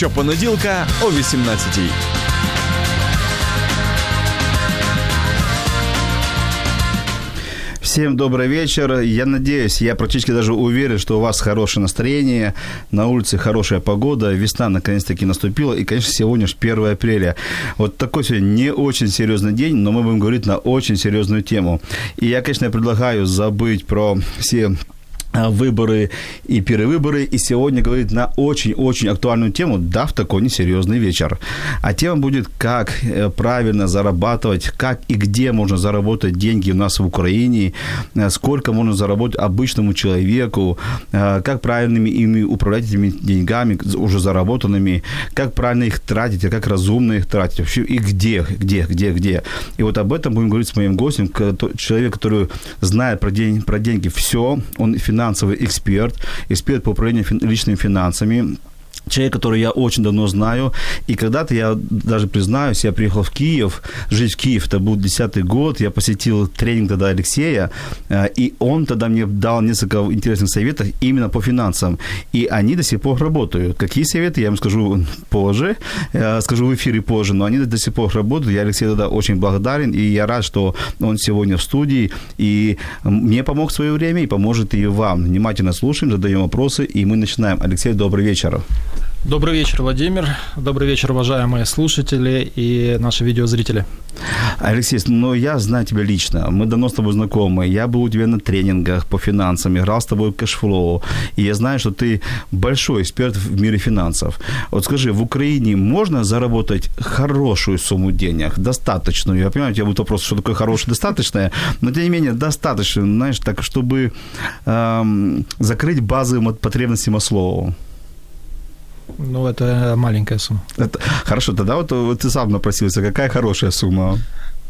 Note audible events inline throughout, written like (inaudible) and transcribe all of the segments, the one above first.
Щопонеділка о 18-й. Всем добрый вечер. Я надеюсь, я практически даже уверен, что у вас хорошее настроение, на улице хорошая погода, весна наконец-таки наступила, и, конечно, сегодня же 1 апреля. Вот такой сегодня не очень серьезный день, но мы будем говорить на очень серьезную тему. И я, конечно, предлагаю забыть про все выборы и перевыборы. И сегодня говорит на очень-очень актуальную тему, да, в такой несерьезный вечер. А тема будет, как э, правильно зарабатывать, как и где можно заработать деньги у нас в Украине, э, сколько можно заработать обычному человеку, э, как правильными ими управлять этими деньгами, уже заработанными, как правильно их тратить, а как разумно их тратить, вообще и где, где, где, где. И вот об этом будем говорить с моим гостем, человек, который знает про, день, про деньги все, он финансовый финансовый эксперт, эксперт по управлению личными финансами, человек, который я очень давно знаю. И когда-то я даже признаюсь, я приехал в Киев, жить в Киев, это был 10 год, я посетил тренинг тогда Алексея, э, и он тогда мне дал несколько интересных советов именно по финансам. И они до сих пор работают. Какие советы, я вам скажу позже, э, скажу в эфире позже, но они до сих пор работают. Я Алексею тогда очень благодарен, и я рад, что он сегодня в студии, и мне помог в свое время, и поможет и вам. Внимательно слушаем, задаем вопросы, и мы начинаем. Алексей, добрый вечер. Добрый вечер, Владимир. Добрый вечер, уважаемые слушатели и наши видеозрители. Алексей, ну я знаю тебя лично. Мы давно с тобой знакомы. Я был у тебя на тренингах по финансам, играл с тобой в Cashflow. И я знаю, что ты большой эксперт в мире финансов. Вот скажи, в Украине можно заработать хорошую сумму денег, достаточную? Я понимаю, у тебя будет вопрос, что такое хорошее, достаточное, но тем не менее достаточно, знаешь, так, чтобы эм, закрыть базовые потребности Маслоу. Ну, это маленькая сумма. Это... Хорошо, тогда вот, вот ты сам напросился. Какая хорошая сумма?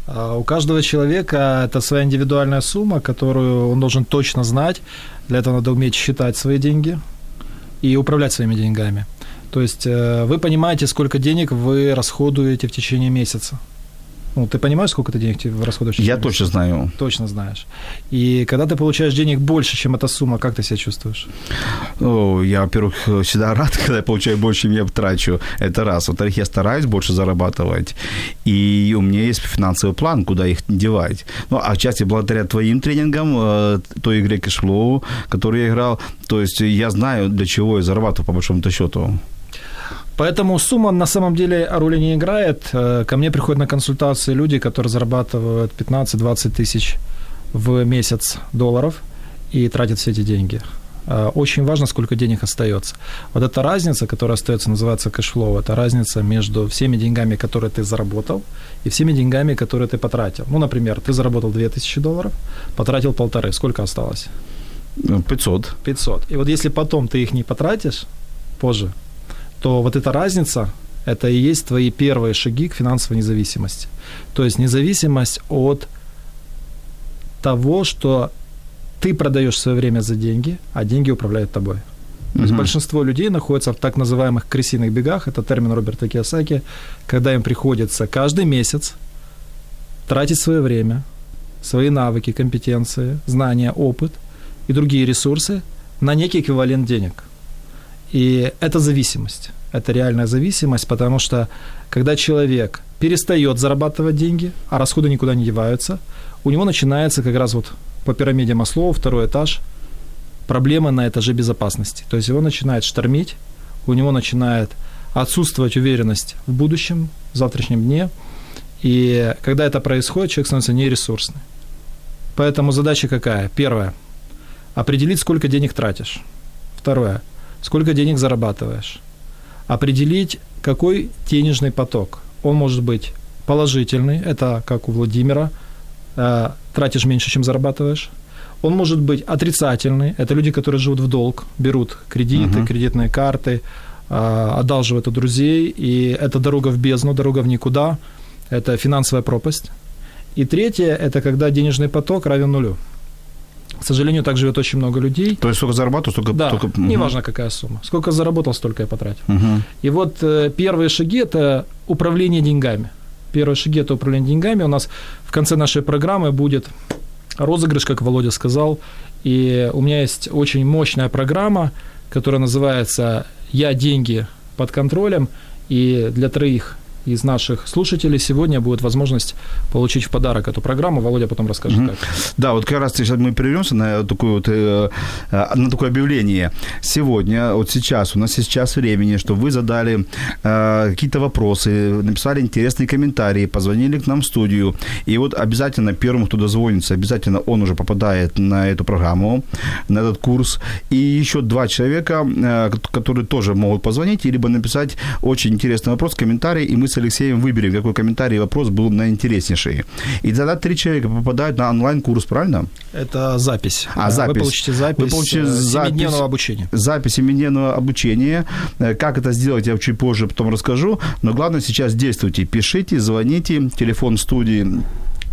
А у каждого человека это своя индивидуальная сумма, которую он должен точно знать. Для этого надо уметь считать свои деньги и управлять своими деньгами. То есть э, вы понимаете, сколько денег вы расходуете в течение месяца. Ну, ты понимаешь, сколько ты денег тебе расходуешь? Я точно знаю. Точно знаешь. И когда ты получаешь денег больше, чем эта сумма, как ты себя чувствуешь? Ну, я, во-первых, всегда (laughs) рад, когда я получаю больше, чем я трачу. Это раз. Во-вторых, я стараюсь больше зарабатывать. И у меня есть финансовый план, куда их девать. Ну, а части благодаря твоим тренингам, э, той игре Cashflow, которую я играл, то есть я знаю, для чего я зарабатываю, по большому счету. Поэтому сумма на самом деле роли не играет. Э, ко мне приходят на консультации люди, которые зарабатывают 15-20 тысяч в месяц долларов и тратят все эти деньги. Э, очень важно, сколько денег остается. Вот эта разница, которая остается, называется cash flow, это разница между всеми деньгами, которые ты заработал, и всеми деньгами, которые ты потратил. Ну, например, ты заработал 2000 долларов, потратил полторы. Сколько осталось? 500. 500. И вот если потом ты их не потратишь, позже, то вот эта разница, это и есть твои первые шаги к финансовой независимости. То есть независимость от того, что ты продаешь свое время за деньги, а деньги управляют тобой. То есть большинство людей находятся в так называемых крысиных бегах, это термин Роберта Киосаки, когда им приходится каждый месяц тратить свое время, свои навыки, компетенции, знания, опыт и другие ресурсы на некий эквивалент денег – и это зависимость. Это реальная зависимость, потому что когда человек перестает зарабатывать деньги, а расходы никуда не деваются, у него начинается как раз вот по пирамиде Маслоу, второй этаж, проблема на этаже безопасности. То есть его начинает штормить, у него начинает отсутствовать уверенность в будущем, в завтрашнем дне. И когда это происходит, человек становится нересурсный. Поэтому задача какая? Первое. Определить, сколько денег тратишь. Второе сколько денег зарабатываешь. Определить, какой денежный поток. Он может быть положительный, это как у Владимира, э, тратишь меньше, чем зарабатываешь. Он может быть отрицательный, это люди, которые живут в долг, берут кредиты, uh-huh. кредитные карты, а, одалживает у друзей, и это дорога в бездну, дорога в никуда, это финансовая пропасть. И третье – это когда денежный поток равен нулю. К сожалению, так живет очень много людей. То есть сколько зарабатываю, столько... Да, только... неважно какая сумма. Сколько заработал, столько я потратил. Угу. И вот э, первые шаги – это управление деньгами. Первые шаги – это управление деньгами. У нас в конце нашей программы будет розыгрыш, как Володя сказал. И у меня есть очень мощная программа, которая называется «Я деньги под контролем». И для троих из наших слушателей сегодня будет возможность получить в подарок эту программу. Володя потом расскажет, Мгм. как. Да, вот как раз сейчас мы прервемся на такое вот, э, э, на такое объявление. Сегодня, вот сейчас, у нас есть час времени, что вы задали э, какие-то вопросы, написали интересные комментарии, позвонили к нам в студию. И вот обязательно первому, кто дозвонится, обязательно он уже попадает на эту программу, на этот курс. И еще два человека, э, которые тоже могут позвонить, либо написать очень интересный вопрос, комментарий, и мы с Алексеем выберем, какой комментарий и вопрос был наинтереснейший. И тогда три человека попадают на онлайн-курс, правильно? Это запись. А, запись. Вы получите запись, Вы получите э, запись. семидневного обучения. запись именного обучения. Э, Как это сделать, я чуть позже потом расскажу. Но главное сейчас действуйте. Пишите, звоните. Телефон студии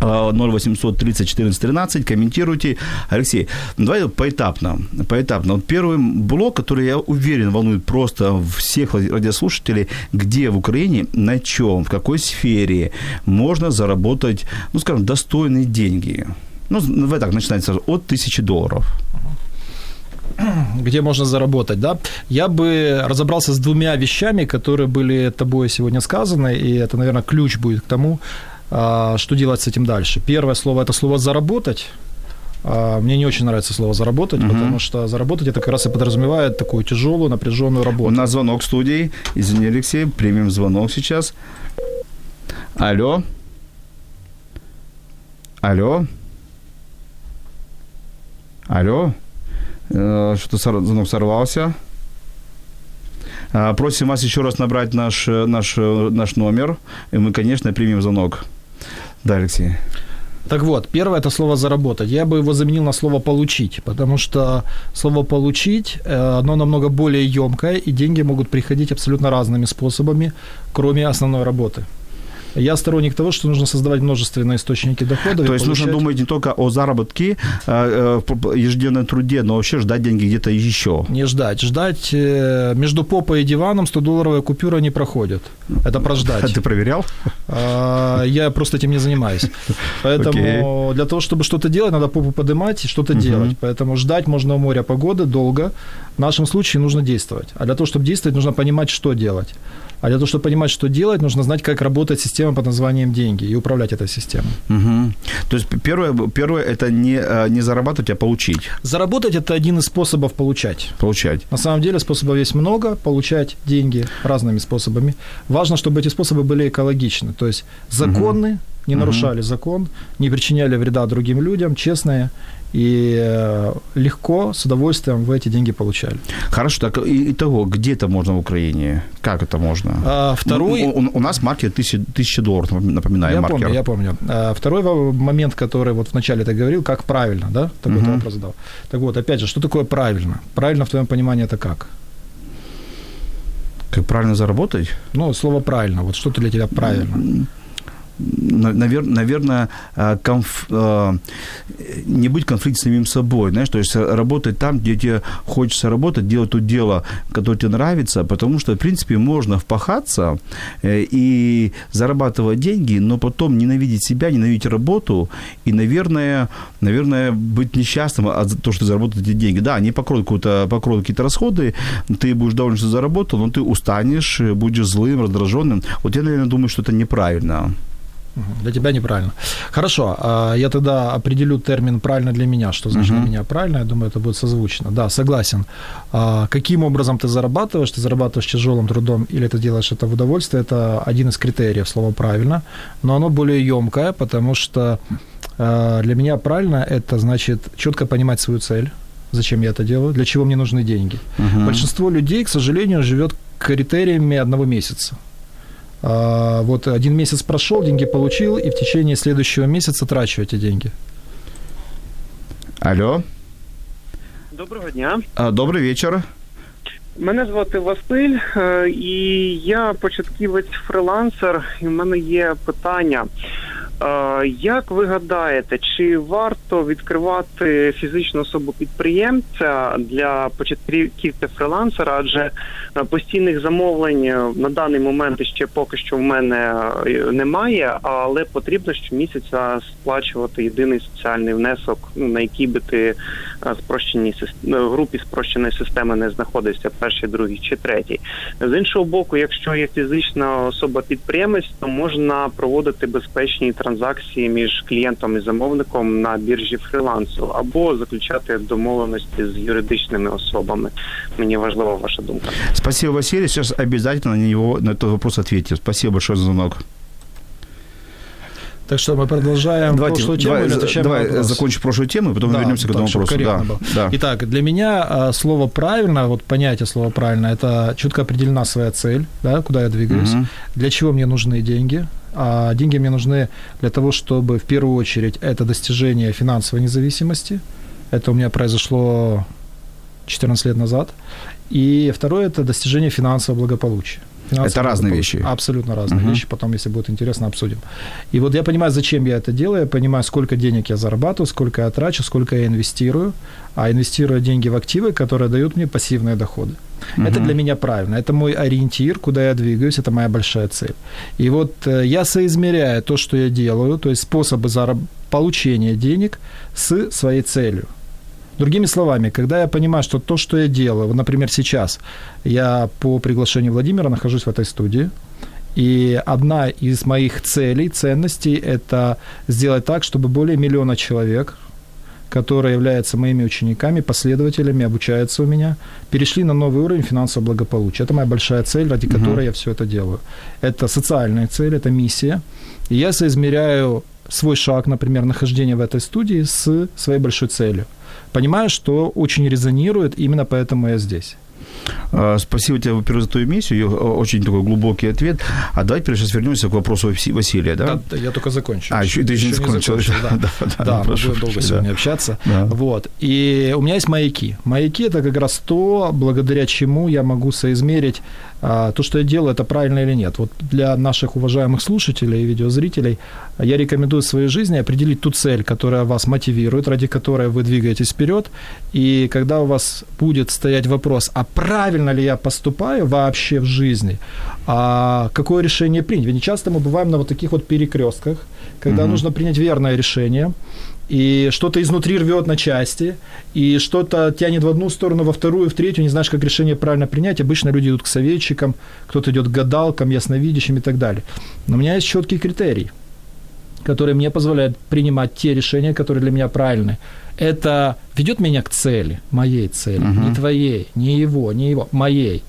0800 30 14 13, комментируйте. Алексей, давай поэтапно. поэтапно. Вот первый блок, который, я уверен, волнует просто всех радиослушателей, где в Украине, на чем, в какой сфере можно заработать, ну, скажем, достойные деньги. Ну, давай так, начинается от тысячи долларов. где можно заработать, да, я бы разобрался с двумя вещами, которые были тобой сегодня сказаны, и это, наверное, ключ будет к тому, что делать с этим дальше. Первое слово – это слово «заработать». А, Мне не очень нравится слово «заработать», Мгм. потому что заработать – это как раз и подразумевает такую тяжелую, напряженную У работу. нас звонок в студии. Извини, Алексей, примем звонок сейчас. Алло. Алло. Алло. Э, Что-то звонок сорвался. А, Просим вас еще раз набрать наш, э, наш, э, наш номер, и мы, конечно, примем звонок. Да, Алексей. Так вот, первое – это слово «заработать». Я бы его заменил на слово «получить», потому что слово «получить», э, оно намного более емкое, и деньги могут приходить абсолютно разными способами, кроме основной работы. Я сторонник того, что нужно создавать множественные источники дохода. То есть нужно думать не только о заработке, э, э, ежедневном труде, но вообще ждать деньги где-то еще. Не ждать. Ждать э, между попой и диваном 100-долларовая купюра не проходит. Это про А ты проверял? А, Я просто этим не занимаюсь. (laughs) Поэтому Окей. для того, чтобы что-то делать, надо попу поднимать и что-то Мгм. делать. Поэтому ждать можно у моря погоды долго. В нашем случае нужно действовать. А для того, чтобы действовать, нужно понимать, что делать. А для того, чтобы понимать, что делать, нужно знать, как работает система под названием деньги и управлять этой системой. Мгм. То есть первое, первое это не, э, не зарабатывать, а получить. Заработать – это один из способов получать. Получать. На самом деле способов есть много, получать деньги разными способами. Важно, чтобы эти способы были экологичны, то есть законны, не Мгм. нарушали закон, не причиняли вреда другим людям, честные и э, легко, с удовольствием вы эти деньги получали. Хорошо, так и, итого, где это можно в Украине? Как это можно? А, второй... Ну, у, у нас маркер 1000, 1000 долларов, напоминаю, я маркер. помню, я помню. А, Второй момент, который вот вначале ты говорил, как правильно, да? Такой Мгм. вопрос задал. Так вот, опять же, что такое правильно? Правильно в твоем понимании это как? Как правильно заработать? Ну, слово правильно, вот что для тебя правильно? Навер, наверное, э, комф, э, не быть в конфликте с самим собой, знаешь, то есть э, работать там, где тебе хочется работать, делать то дело, которое тебе нравится, потому что, в принципе, можно впахаться и зарабатывать деньги, но потом ненавидеть себя, ненавидеть работу и, наверное, наверное, быть несчастным от того, что ты заработал эти деньги. Да, они покроют, какую-то, покроют какие-то расходы, ты будешь доволен, что заработал, но ты устанешь, будешь злым, раздраженным. Вот я, наверное, думаю, что это неправильно. Для тебя неправильно. Хорошо, а я тогда определю термин «правильно для меня». Что значит Мгм. для меня правильно? Я думаю, это будет созвучно. Да, согласен. А каким образом ты зарабатываешь? Ты зарабатываешь тяжелым трудом или ты делаешь это в удовольствие? Это один из критериев слова «правильно». Но оно более емкое, потому что а, для меня правильно – это значит четко понимать свою цель, зачем я это делаю, для чего мне нужны деньги. Мгм. Большинство людей, к сожалению, живет критериями одного месяца. А, Вот один месяц прошел, деньги получил, и в течение следующего месяца трачу эти деньги. Алло. Доброго дня. А, Добрый вечер. Мене звати Василь, е, і я початківець фрилансер, і в мене є питання. Як ви гадаєте, чи варто відкривати фізичну особу підприємця для початківця фрилансера? Адже е, постійних замовлень е, на даний момент ще поки що в мене е, немає, але потрібно щомісяця сплачувати єдиний соціальний внесок, ну, на який би ти спрощеній е, групі спрощеної системи не знаходився перший, другий чи третій. З іншого боку, якщо є фізична особа підприємець, то можна проводити безпечні транзакції між клієнтом і замовником на біржі фрилансу або заключати домовленості з юридичними особами. Мені важлива ваша думка. Спасибо, Василий. Сейчас обязательно на него на этот вопрос ответим. Спасибо большое за звонок. Так что мы продолжаем прошлую тему давай, или отвечаем на давай вопрос? закончим прошлую тему, и потом Да, вернемся к этому вопросу. Да, было. да. Итак, для меня а, слово правильно, вот понятие слова правильно, это четко определена своя цель, да, куда я двигаюсь, Мгм. для чего мне нужны деньги. А деньги мне нужны для того, чтобы в первую очередь это достижение финансовой независимости. Это у меня произошло 14 лет назад. И второе это достижение финансового благополучия. Финансового Это разные вещи. Абсолютно разные Мгм. вещи. Потом, если будет интересно, обсудим. И вот я понимаю, зачем я это делаю, я понимаю, сколько денег я зарабатываю, сколько я трачу, сколько я инвестирую, а инвестирую деньги в активы, которые дают мне пассивные доходы. Это Мгм. для меня правильно. Это мой ориентир, куда я двигаюсь, это моя большая цель. И вот э, я соизмеряю то, что я делаю, то есть способы зараб- получения денег с своей целью. Другими словами, когда я понимаю, что то, что я делаю, вот, например, сейчас я по приглашению Владимира нахожусь в этой студии, и одна из моих целей, ценностей – это сделать так, чтобы более миллиона человек, которые являются моими учениками, последователями, обучаются у меня, перешли на новый уровень финансового благополучия. Это моя большая цель, ради которой я все это делаю. Это социальная цель, это миссия. И я соизмеряю свой шаг, например, нахождение в этой студии с своей большой целью. Понимаю, что очень резонирует, именно поэтому я здесь. А, Спасибо тебе, во-первых, за твою миссию. Э, Очень такой глубокий ответ. А давайте сейчас вернемся к вопросу Васи- Василия, да? Да, я только закончу. А, еще, ты еще не закончил. (laughs) да. да, да, Да, мы будем долго прощения, сегодня да. общаться. Да. Вот. И у меня есть маяки. Маяки это как раз то, благодаря чему я могу соизмерить то, что я делаю, это правильно или нет. Вот для наших уважаемых слушателей и видеозрителей я рекомендую в своей жизни определить ту цель, которая вас мотивирует, ради которой вы двигаетесь вперед. И когда у вас будет стоять вопрос, а правильно ли я поступаю вообще в жизни, а какое решение принять? Ведь часто мы бываем на вот таких вот перекрестках, когда Мгм. нужно принять верное решение, и что-то изнутри рвет на части, и что-то тянет в одну сторону, во вторую, в третью, не знаешь, как решение правильно принять. Обычно люди идут к советчикам, кто-то идет к гадалкам, ясновидящим и так далее. Но у меня есть четкий критерий, который мне позволяет принимать те решения, которые для меня правильны. Это ведет меня к цели, моей цели, Мгм. не твоей, не его, не его, моей.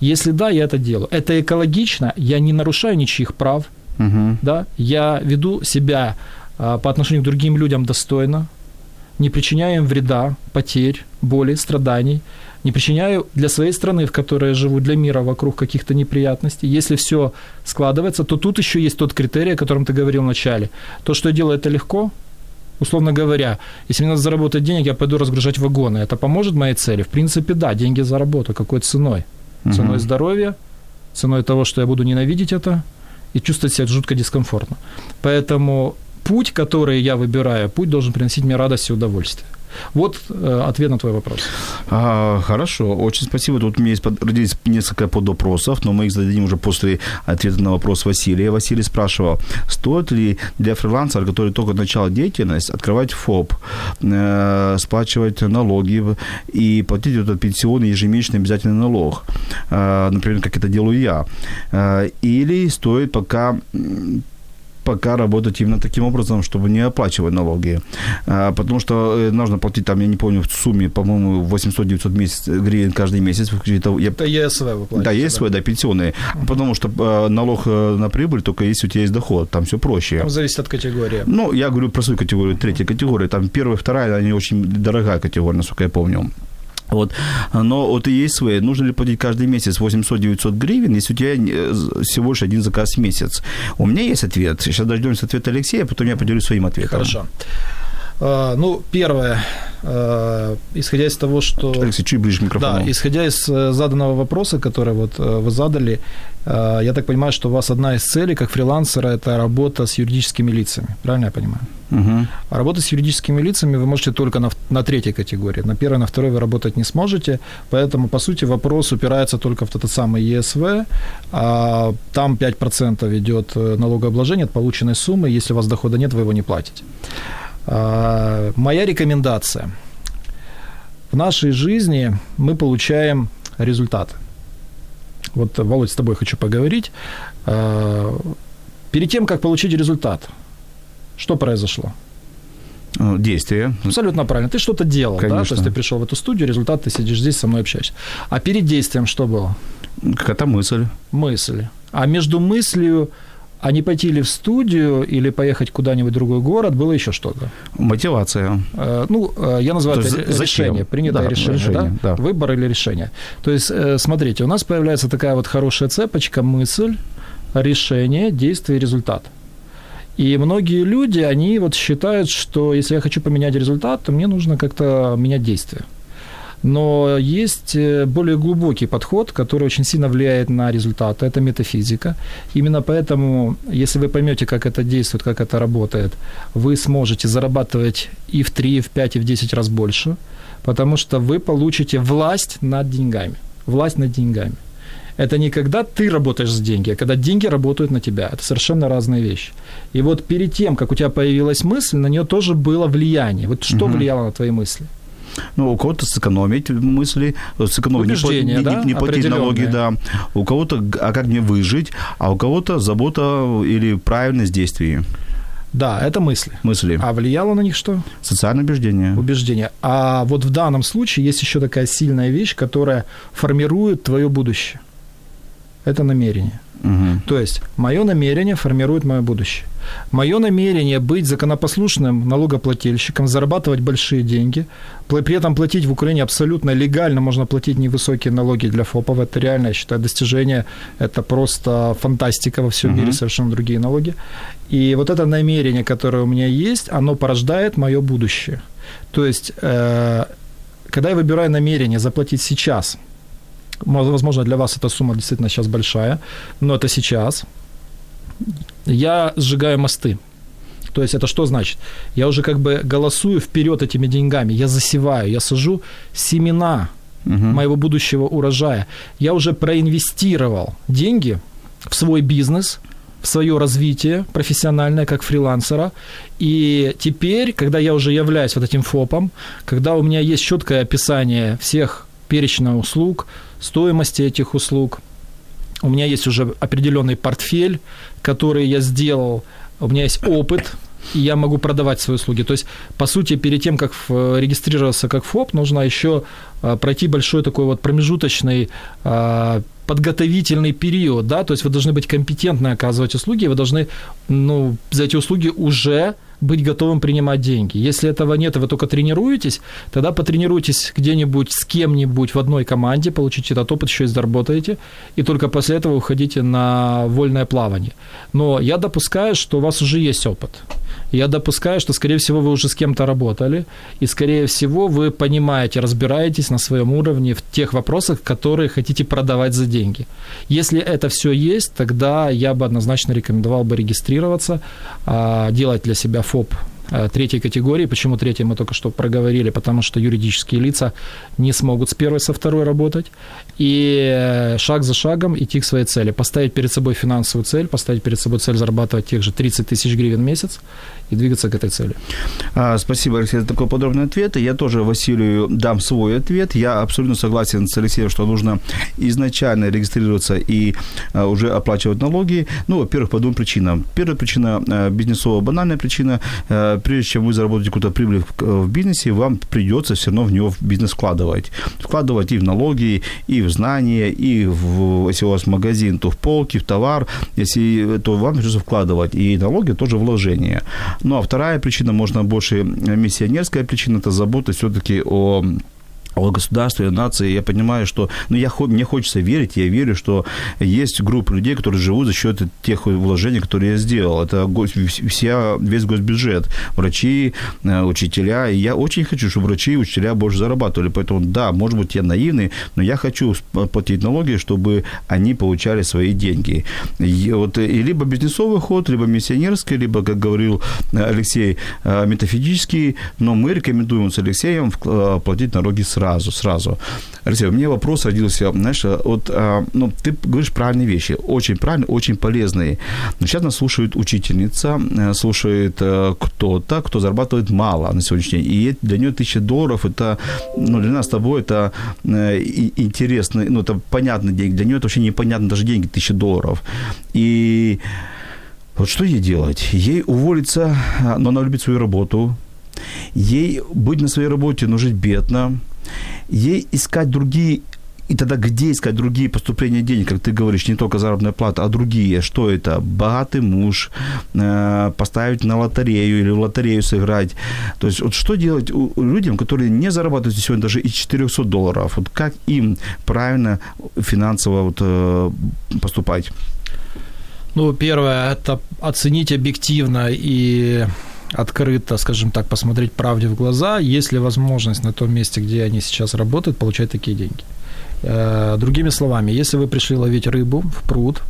Если да, я это делаю. Это экологично, я не нарушаю ничьих прав, Мгм. да, я веду себя по отношению к другим людям достойно, не причиняю им вреда, потерь, боли, страданий, не причиняю для своей страны, в которой я живу, для мира вокруг каких-то неприятностей. Если все складывается, то тут еще есть тот критерий, о котором ты говорил вначале. То, что я делаю, это легко, условно говоря, если мне надо заработать денег, я пойду разгружать вагоны. Это поможет моей цели? В принципе, да, деньги заработаю. Какой ценой? Ценой Мгм. здоровья, ценой того, что я буду ненавидеть это и чувствовать себя жутко дискомфортно. Поэтому путь, который я выбираю, путь должен приносить мне радость и удовольствие. Вот э, ответ на твой вопрос. А, хорошо, очень спасибо. Тут у меня есть под- родились несколько подвопросов, но мы их зададим уже после ответа на вопрос Василия. Василий спрашивал, стоит ли для фрилансера, который только начал деятельность, открывать ФОП, э, сплачивать налоги и платить этот пенсионный ежемесячный обязательный налог, э, например, как это делаю я, Э, или стоит пока пока работать именно таким образом, чтобы не оплачивать налоги. А, Потому что э, нужно платить, там, я не помню, в сумме, по-моему, 800-900 месяц, гривен каждый месяц. Это, я, Это ЕСВ вы да, есть свой, да, пенсионные. Потому что э, налог э, на прибыль только если у тебя есть доход, там все проще. Там зависит от категории. Ну, я говорю про свою категорию, третья категория. Там первая, вторая, они очень дорогая категория, насколько я помню. Вот. Но вот и есть свои. Нужно ли платить каждый месяц 800-900 гривен, если у тебя э, всего лишь один заказ в месяц? У меня есть ответ. Сейчас дождемся ответа Алексея, потом я поделюсь своим ответом. Хорошо. Э, ну, первое, э, исходя из того, что... Алексей, чуть ближе к микрофону. Да, исходя из э, заданного вопроса, который вот вы задали, я так понимаю, что у вас одна из целей как фрилансера – это работа с юридическими лицами. Правильно я понимаю? Угу. А работать с юридическими лицами вы можете только на, на третьей категории. На первой, на второй вы работать не сможете. Поэтому, по сути, вопрос упирается только в этот самый ЕСВ. А там 5% идет налогообложение от полученной суммы. Если у вас дохода нет, вы его не платите. А, моя рекомендация. В нашей жизни мы получаем результаты. Вот, Володь, с тобой хочу поговорить. А, перед тем, как получить результат, что произошло? Э, действие. Абсолютно правильно. Ты что-то делал, Конечно. да? То есть ты пришел в эту студию, результат, ты сидишь здесь, со мной общаешься. А перед действием что было? Какая-то мысль. Мысль. А между мыслью а не пойти ли в студию или поехать куда-нибудь в другой город, было еще что-то? Мотивация. Э, ну, э, я называю это зачем? решение, принятое да, решение, решение да? да? Выбор или решение. То есть, э, смотрите, у нас появляется такая вот хорошая цепочка мысль, решение, действие, результат. И многие люди, они вот считают, что если я хочу поменять результат, то мне нужно как-то менять действие. Но есть э, более глубокий подход, который очень сильно влияет на результаты. Это метафизика. Именно поэтому, если вы поймете, как это действует, как это работает, вы сможете зарабатывать и в 3, и в 5, и в 10 раз больше, потому что вы получите власть над деньгами. Власть над деньгами. Это не когда ты работаешь за деньги, а когда деньги работают на тебя. Это совершенно разные вещи. И вот перед тем, как у тебя появилась мысль, на нее тоже было влияние. Вот что угу. влияло на твои мысли? Ну, у кого-то сэкономить мысли, сэкономить, Убеждения, не, да? не, не платить налоги, да. У кого-то, а как мне выжить, а у кого-то забота или правильность действий. Да, это мысли. Мысли. А влияло на них что? Социальное убеждение. Убеждение. А вот в данном случае есть еще такая сильная вещь, которая формирует твое будущее. Это намерение. Угу. То есть мое намерение формирует мое будущее. Мое намерение быть законопослушным налогоплательщиком, зарабатывать большие деньги, при этом платить в Украине абсолютно легально, можно платить невысокие налоги для ФОПов, это реально, я считаю, достижение, это просто фантастика во всем uh-huh. мире, совершенно другие налоги. И вот это намерение, которое у меня есть, оно порождает мое будущее. То есть, э, когда я выбираю намерение заплатить сейчас – Возможно, для вас эта сумма действительно сейчас большая, но это сейчас. Я сжигаю мосты. То есть это что значит? Я уже как бы голосую вперед этими деньгами, я засеваю, я сажу семена угу. моего будущего урожая. Я уже проинвестировал деньги в свой бизнес, в свое развитие профессиональное как фрилансера. И теперь, когда я уже являюсь вот этим ФОПом, когда у меня есть четкое описание всех перечня услуг, стоимости этих услуг. У меня есть уже определенный портфель, который я сделал. У меня есть опыт, и я могу продавать свои услуги. То есть, по сути, перед тем, как регистрироваться как ФОП, нужно еще пройти большой такой вот промежуточный а, подготовительный период, да, то есть вы должны быть компетентны оказывать услуги, вы должны, ну, за эти услуги уже быть готовым принимать деньги. Если этого нет, и вы только тренируетесь, тогда потренируйтесь где-нибудь с кем-нибудь в одной команде, получите этот опыт, еще и заработаете, и только после этого уходите на вольное плавание. Но я допускаю, что у вас уже есть опыт. Я допускаю, что, скорее всего, вы уже с кем-то работали, и, скорее всего, вы понимаете, разбираетесь на своем уровне в тех вопросах, которые хотите продавать за деньги. Если это все есть, тогда я бы однозначно рекомендовал бы регистрироваться, а, делать для себя ФОП Э, третьей категории. Почему третьей мы только что проговорили? Потому что юридические лица не смогут с первой, со второй работать. И э, шаг за шагом идти к своей цели. Поставить перед собой финансовую цель, поставить перед собой цель зарабатывать тех же 30 тысяч гривен в месяц и двигаться к этой цели. А, спасибо, Алексей, за такой подробный ответ. Я тоже Василию дам свой ответ. Я абсолютно согласен с Алексеем, что нужно изначально регистрироваться и а, уже оплачивать налоги. Ну, во-первых, по двум причинам. Первая причина а, бизнесовая, банальная причина прежде чем вы заработаете какую-то прибыль в, в бизнесе, вам придется все равно в него в бизнес вкладывать. Вкладывать и в налоги, и в знания, и в, если у вас магазин, то в полки, в товар, если, то вам придется вкладывать. И налоги тоже вложение. Ну, а вторая причина, можно больше миссионерская причина, это забота все-таки о о государстве, нации, я понимаю, что, ну, я, мне хочется верить, я верю, что есть группа людей, которые живут за счет тех вложений, которые я сделал. Это вся, весь госбюджет, врачи, э, учителя. И я очень хочу, чтобы врачи и учителя больше зарабатывали. Поэтому, да, может быть, я наивный, но я хочу платить налоги, чтобы они получали свои деньги. И вот, и либо бизнесовый ход, либо миссионерский, либо, как говорил э, Алексей, э, метафизический, но мы рекомендуем с Алексеем платить налоги сразу сразу, сразу. Алексей, у меня вопрос родился, знаешь, вот, а, ну, ты говоришь правильные вещи, очень правильные, очень полезные. Но сейчас нас слушает учительница, э, слушает э, кто-то, кто зарабатывает мало на сегодняшний день. И для нее тысяча долларов, это, ну, для нас с тобой это э, интересный, ну, это понятный деньги. Для нее это вообще непонятно даже деньги, тысяча долларов. И вот что ей делать? Ей уволиться, но она любит свою работу, ей быть на своей работе, но жить бедно, ей искать другие и тогда где искать другие поступления денег, как ты говоришь, не только заработная плата, а другие? Что это? Богатый муж, э, поставить на лотерею или в лотерею сыграть. То есть вот что делать людям, которые не зарабатывают сегодня даже и 400 долларов? Вот как им правильно финансово вот, э, поступать? Ну, первое, это оценить объективно и открыто, скажем так, посмотреть правде в глаза, есть ли возможность на том месте, где они сейчас работают, получать такие деньги. Э, другими словами, если вы пришли ловить рыбу в пруд,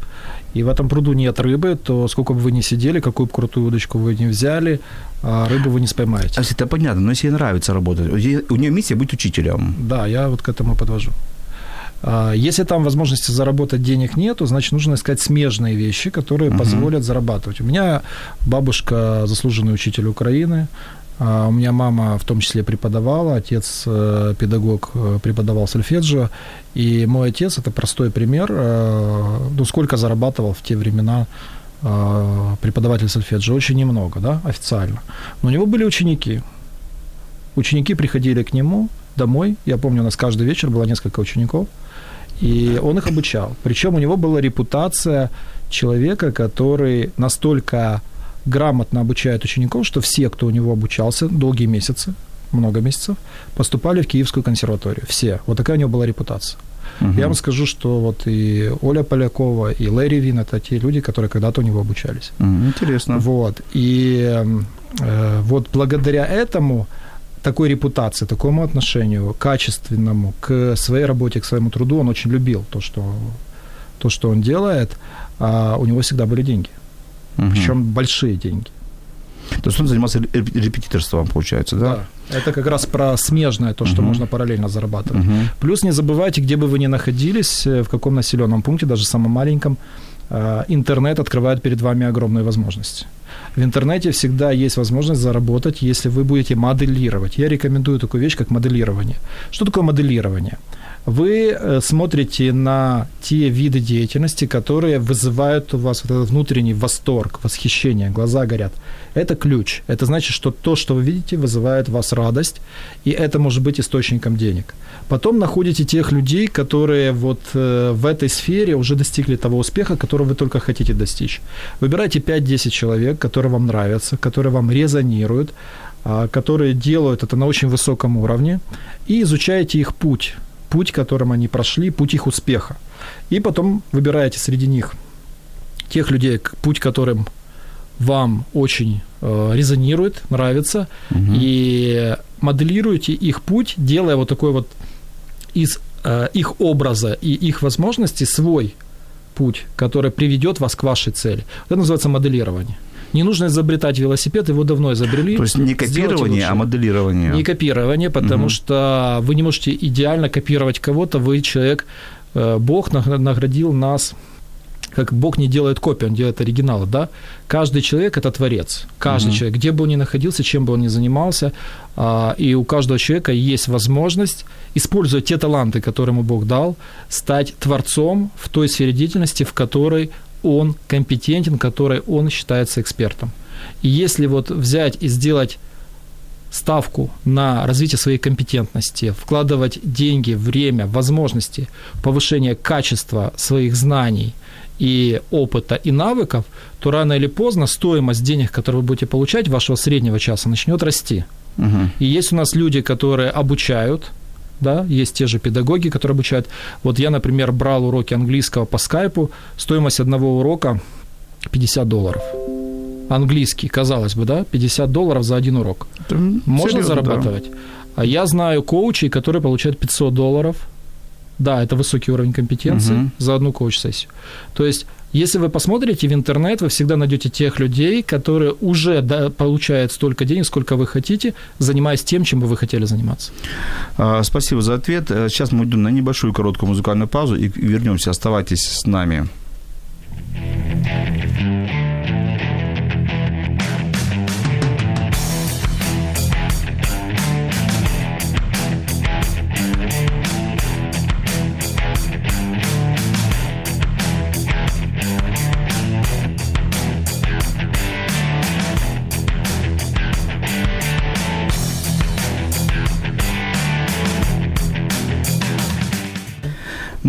и в этом пруду нет рыбы, то сколько бы вы ни сидели, какую бы крутую удочку вы не взяли, а рыбу вы не споймаете. А это понятно, но если ей нравится работать, у нее миссия быть учителем. Да, я вот к этому подвожу. А, если там возможности заработать денег нету, значит, нужно искать смежные вещи, которые uh-huh. позволят зарабатывать. У меня бабушка заслуженный учитель Украины, а, у меня мама в том числе преподавала, отец э, педагог э, преподавал сольфеджио, и мой отец это простой пример, э, ну сколько зарабатывал в те времена преподаватель сольфеджио, очень немного, да, официально. Но у него были ученики. Ученики приходили к нему домой, я помню, у нас каждый вечер было несколько учеников, и он их обучал. Причем у него была репутация человека, который настолько грамотно обучает учеников, что все, кто у него обучался долгие месяцы, много месяцев, поступали в Киевскую консерваторию. Все. Вот такая у него была репутация. Угу. Я вам скажу, что вот и Оля Полякова, и Лэри Вин – это те люди, которые когда-то у него обучались. Угу, интересно. Вот. И э, вот благодаря этому такой репутации, такому отношению качественному к своей работе, к своему труду, он очень любил то, что, то, что он делает, а у него всегда были деньги. Угу. Причем большие деньги. То есть он занимался репетиторством, получается, да? Да. Это как раз про смежное, то, что uh можно параллельно зарабатывать. uh Плюс не забывайте, где бы вы ни находились, э, в каком населенном пункте, даже самом маленьком, э, интернет открывает перед вами огромные возможности. В интернете всегда есть возможность заработать, если вы будете моделировать. Я рекомендую такую вещь, как моделирование. Что такое моделирование? Вы э, смотрите на те виды деятельности, которые вызывают у вас вот этот внутренний восторг, восхищение, глаза горят. Это ключ. Это значит, что то, что вы видите, вызывает в вас радость, и это может быть источником денег. Потом находите тех людей, которые вот э, в этой сфере уже достигли того успеха, которого вы только хотите достичь. Выбирайте 5-10 человек, которые вам нравятся, которые вам резонируют, а, которые делают это на очень высоком уровне, и изучаете их путь, путь, которым они прошли, путь их успеха. И потом выбираете среди них тех людей, путь которым вам очень э, резонирует, нравится, угу. и моделируете их путь, делая вот такой вот из э, их образа и их возможностей свой путь, который приведет вас к вашей цели. Это называется моделирование. Не нужно изобретать велосипед, его давно изобрели. То есть не копирование, а моделирование. Не копирование, потому угу. что вы не можете идеально копировать кого-то, вы человек, э, Бог наградил нас как Бог не делает копию, он делает оригиналы, да? Каждый человек – это творец. Каждый угу. человек, где бы он ни находился, чем бы он ни занимался, а, и у каждого человека есть возможность, используя те таланты, которые ему Бог дал, стать творцом в той сфере деятельности, в которой он компетентен, которой он считается экспертом. И если вот взять и сделать ставку на развитие своей компетентности, вкладывать деньги, время, возможности, повышение качества своих знаний и опыта и навыков, то рано или поздно стоимость денег, которые вы будете получать, вашего среднего часа, начнет расти. Угу. И есть у нас люди, которые обучают, да, есть те же педагоги, которые обучают. Вот я, например, брал уроки английского по скайпу, стоимость одного урока 50 долларов. Английский, казалось бы, да, 50 долларов за один урок. Это Можно серьезно, зарабатывать? Да. А я знаю коучей, которые получают 500 долларов. Да, это высокий уровень компетенции угу. за одну коуч-сессию. То есть если вы посмотрите в интернет, вы всегда найдете тех людей, которые уже да, получают столько денег, сколько вы хотите, занимаясь тем, чем бы вы хотели заниматься. А, спасибо за ответ. Сейчас мы идем на небольшую короткую музыкальную паузу и вернемся. Оставайтесь с нами.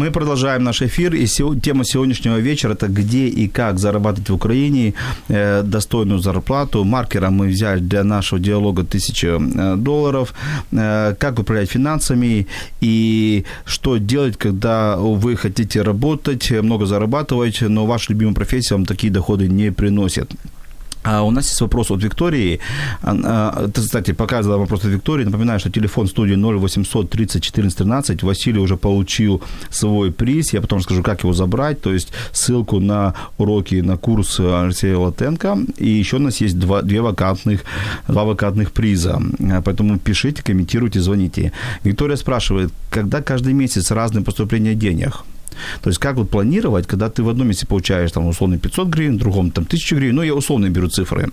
Мы продолжаем наш эфир, и тема сегодняшнего вечера – это где и как зарабатывать в Украине э, достойную зарплату. Маркером мы взяли для нашего диалога 1000 э, долларов. Э, как управлять финансами и что делать, когда вы хотите работать, много зарабатывать, но ваша любимая профессия вам такие доходы не приносит. А у нас есть вопрос от Виктории. Ты, кстати, показывала вопрос от Виктории. Напоминаю, что телефон студии 0800 30 14 13. Василий уже получил свой приз. Я потом скажу, как его забрать. То есть ссылку на уроки, на курс Алексея Латенко. И еще у нас есть два, две вакантных, два вакантных приза. Поэтому пишите, комментируйте, звоните. Виктория спрашивает, когда каждый месяц разные поступления денег? То есть как вот планировать, когда ты в одном месте получаешь там условно 500 гривен, в другом там 1000 гривен, ну я условно беру цифры.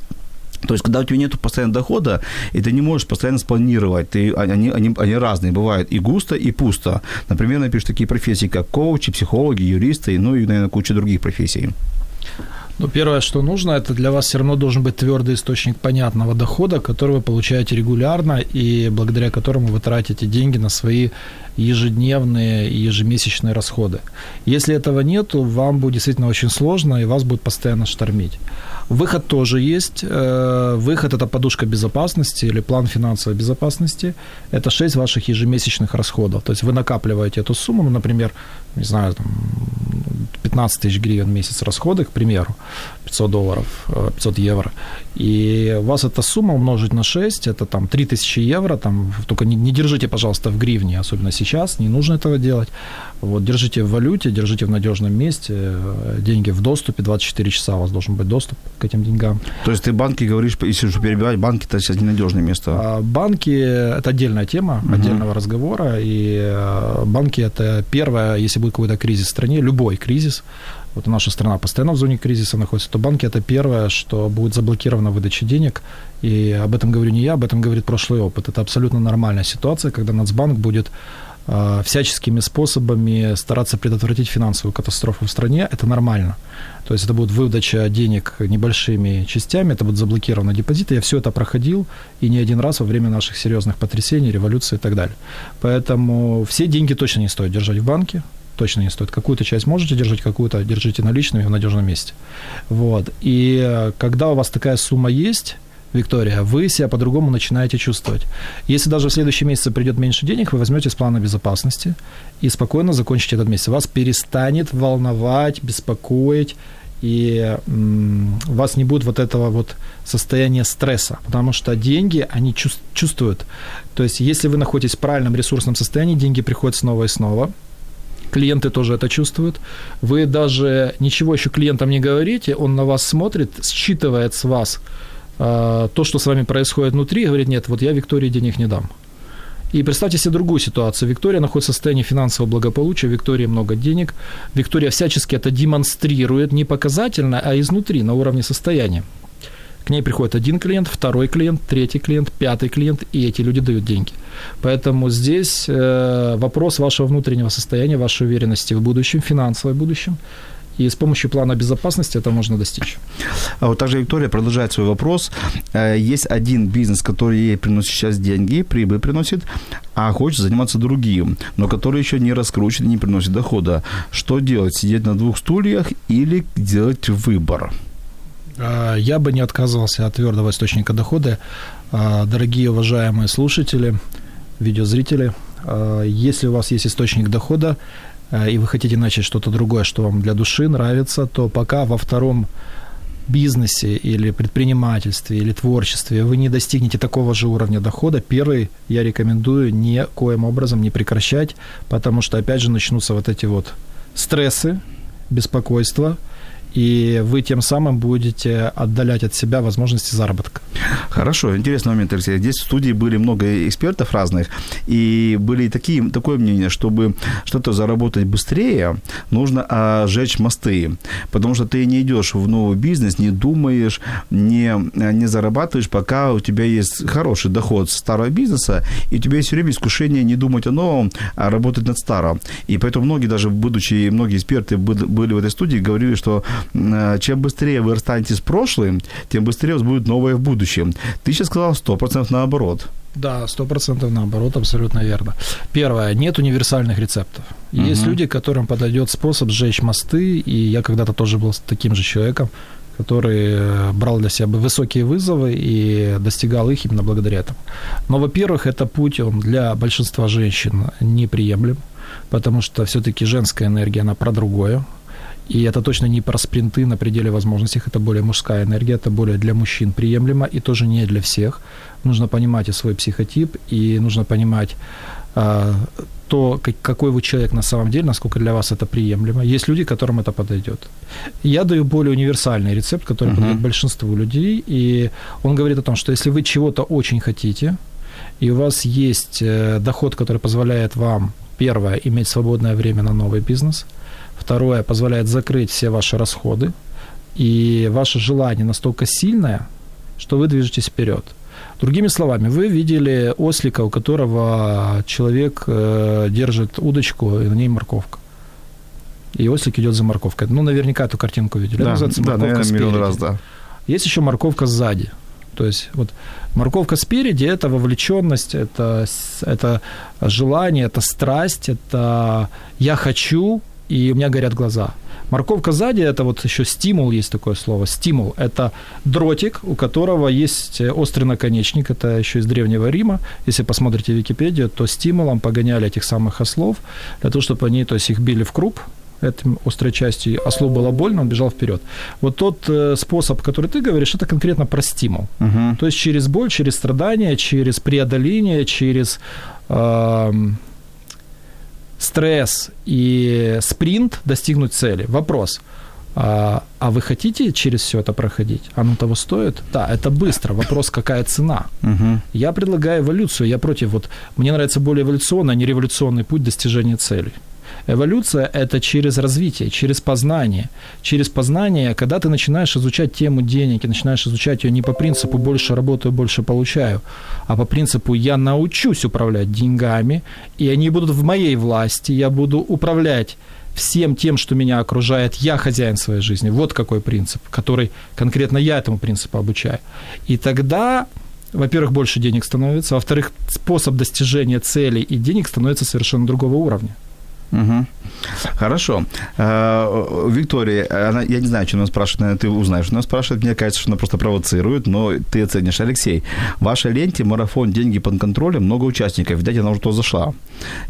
То есть, когда у тебя нет постоянного дохода, и ты не можешь постоянно спланировать, ты, они, они, они разные, бывают и густо, и пусто. Например, напишешь такие профессии, как коучи, психологи, юристы, ну и, наверное, куча других профессий. Ну, первое, что нужно, это для вас все равно должен быть твердый источник понятного дохода, который вы получаете регулярно и благодаря которому вы тратите деньги на свои ежедневные и ежемесячные расходы. Если этого нет, вам будет действительно очень сложно, и вас будет постоянно штормить. Выход тоже есть. Э, выход – это подушка безопасности или план финансовой безопасности. Это 6 ваших ежемесячных расходов. То есть вы накапливаете эту сумму, ну, например, не знаю, там, 15 тысяч гривен в месяц расходы, к примеру, 500 долларов, 500 э, евро, и у вас эта сумма умножить на 6, это там 3000 евро, там, только не, не держите, пожалуйста, в гривне, особенно сейчас, не нужно этого делать, вот, держите в валюте, держите в надежном месте, э, деньги в доступе, 24 часа у вас должен быть доступ к этим деньгам. То есть ты банки говоришь, если что перебивать, банки это сейчас ненадежное место? А, банки – это отдельная тема, угу. отдельного разговора, и э, банки – это первое, если будет какой-то кризис в стране, любой кризис, вот наша страна постоянно в зоне кризиса находится, то банки это первое, что будет заблокирована выдача денег. И об этом говорю не я, об этом говорит прошлый опыт. Это абсолютно нормальная ситуация, когда Нацбанк будет всяческими способами стараться предотвратить финансовую катастрофу в стране, это нормально. То есть это будет выдача денег небольшими частями, это будут заблокированы депозиты. Я все это проходил и не один раз во время наших серьезных потрясений, революции и так далее. Поэтому все деньги точно не стоит держать в банке, точно не стоит. Какую-то часть можете держать, какую-то держите наличными в надежном месте. Вот. И э, когда у вас такая сумма есть, Виктория, вы себя по-другому начинаете чувствовать. Если даже в следующем месяце придет меньше денег, вы возьмете с плана безопасности и спокойно закончите этот месяц. Вас перестанет волновать, беспокоить, и у вас не будет вот этого вот состояния стресса, потому что деньги, они чувствуют. То есть, если вы находитесь в правильном ресурсном состоянии, деньги приходят снова и снова – клиенты тоже это чувствуют. Вы даже ничего еще клиентам не говорите, он на вас смотрит, считывает с вас то, что с вами происходит внутри, говорит, нет, вот я Виктории денег не дам. И представьте себе другую ситуацию. Виктория находится в состоянии финансового благополучия, Виктории много денег. Виктория всячески это демонстрирует не показательно, а изнутри, на уровне состояния. К ней приходит один клиент, второй клиент, третий клиент, пятый клиент, и эти люди дают деньги. Поэтому здесь э, вопрос вашего внутреннего состояния, вашей уверенности в будущем, финансовой будущем. И с помощью плана безопасности это можно достичь. А вот также Виктория продолжает свой вопрос. Э, есть один бизнес, который ей приносит сейчас деньги, прибыль приносит, а хочет заниматься другим, но который еще не раскручен и не приносит дохода. Что делать? Сидеть на двух стульях или делать выбор? А, я бы не отказывался от твердого источника дохода. А, дорогие уважаемые слушатели, видеозрители, Э, если у вас есть источник дохода, и вы хотите начать что-то другое, что вам для души нравится, то пока во втором бизнесе или предпринимательстве или творчестве вы не достигнете такого же уровня дохода, первый я рекомендую никоим образом не прекращать, потому что опять же начнутся вот эти вот стрессы, беспокойство, и вы тем самым будете отдалять от себя возможности заработка. Хорошо, интересный момент, Алексей. Здесь в студии были много экспертов разных, и были такие, такое мнение, чтобы что-то заработать быстрее, нужно ожечь мосты, потому что ты не идешь в новый бизнес, не думаешь, не, не зарабатываешь, пока у тебя есть хороший доход с старого бизнеса, и у тебя есть время искушение не думать о новом, а работать над старым. И поэтому многие, даже будучи, многие эксперты были в этой студии, говорили, что чем быстрее вы расстанетесь с прошлым, тем быстрее у вас будет новое в будущем. Ты сейчас сказал 100% наоборот. Да, сто процентов наоборот, абсолютно верно. Первое, нет универсальных рецептов. Есть угу. люди, которым подойдет способ сжечь мосты, и я когда-то тоже был таким же человеком, который э, брал для себя высокие вызовы и достигал их именно благодаря этому. Но, во-первых, это путь, он для большинства женщин неприемлем, потому что все-таки женская энергия, она про другое, и это точно не про спринты на пределе возможностей, это более мужская энергия, это более для мужчин приемлемо и тоже не для всех. Нужно понимать и свой психотип, и нужно понимать а, то, какой вы человек на самом деле, насколько для вас это приемлемо. Есть люди, которым это подойдет. Я даю более универсальный рецепт, который uh-huh. подойдет большинству людей, и он говорит о том, что если вы чего-то очень хотите, и у вас есть э, доход, который позволяет вам, первое, иметь свободное время на новый бизнес – Второе, позволяет закрыть все ваши расходы. И ваше желание настолько сильное, что вы движетесь вперед. Другими словами, вы видели ослика, у которого человек э, держит удочку, и на ней морковка. И ослик идет за морковкой. Ну, наверняка эту картинку видели. Да, называется да, морковка наверное, спереди. раз, да. Есть еще морковка сзади. То есть вот морковка спереди – это вовлеченность, это, это желание, это страсть, это я хочу, и у меня горят глаза. Морковка сзади – это вот еще стимул, есть такое слово. Стимул – это дротик, у которого есть острый наконечник, это еще из Древнего Рима. Если посмотрите Википедию, то стимулом погоняли этих самых ослов для того, чтобы они, то есть их били в круп, этим острой частью, ослу было больно, он бежал вперед. Вот тот э, способ, который ты говоришь, это конкретно про стимул. Uh-huh. То есть через боль, через страдания, через преодоление, через э, стресс и спринт достигнуть цели. Вопрос. А, а вы хотите через все это проходить? Оно того стоит? Да, это быстро. Вопрос, какая цена? Угу. Я предлагаю эволюцию. Я против. Вот мне нравится более эволюционный, а не революционный путь достижения целей. Эволюция – это через развитие, через познание. Через познание, когда ты начинаешь изучать тему денег и начинаешь изучать ее не по принципу «больше работаю, больше получаю», а по принципу «я научусь управлять деньгами, и они будут в моей власти, я буду управлять всем тем, что меня окружает, я хозяин своей жизни. Вот какой принцип, который конкретно я этому принципу обучаю. И тогда во-первых, больше денег становится, во-вторых, способ достижения целей и денег становится совершенно другого уровня. Угу. Хорошо. Э, Виктория, она, я не знаю, что она спрашивает, наверное, ты узнаешь. Она спрашивает, мне кажется, что она просто провоцирует, но ты оценишь. Алексей, в вашей ленте марафон «Деньги под контролем», много участников. Видать, она уже то зашла.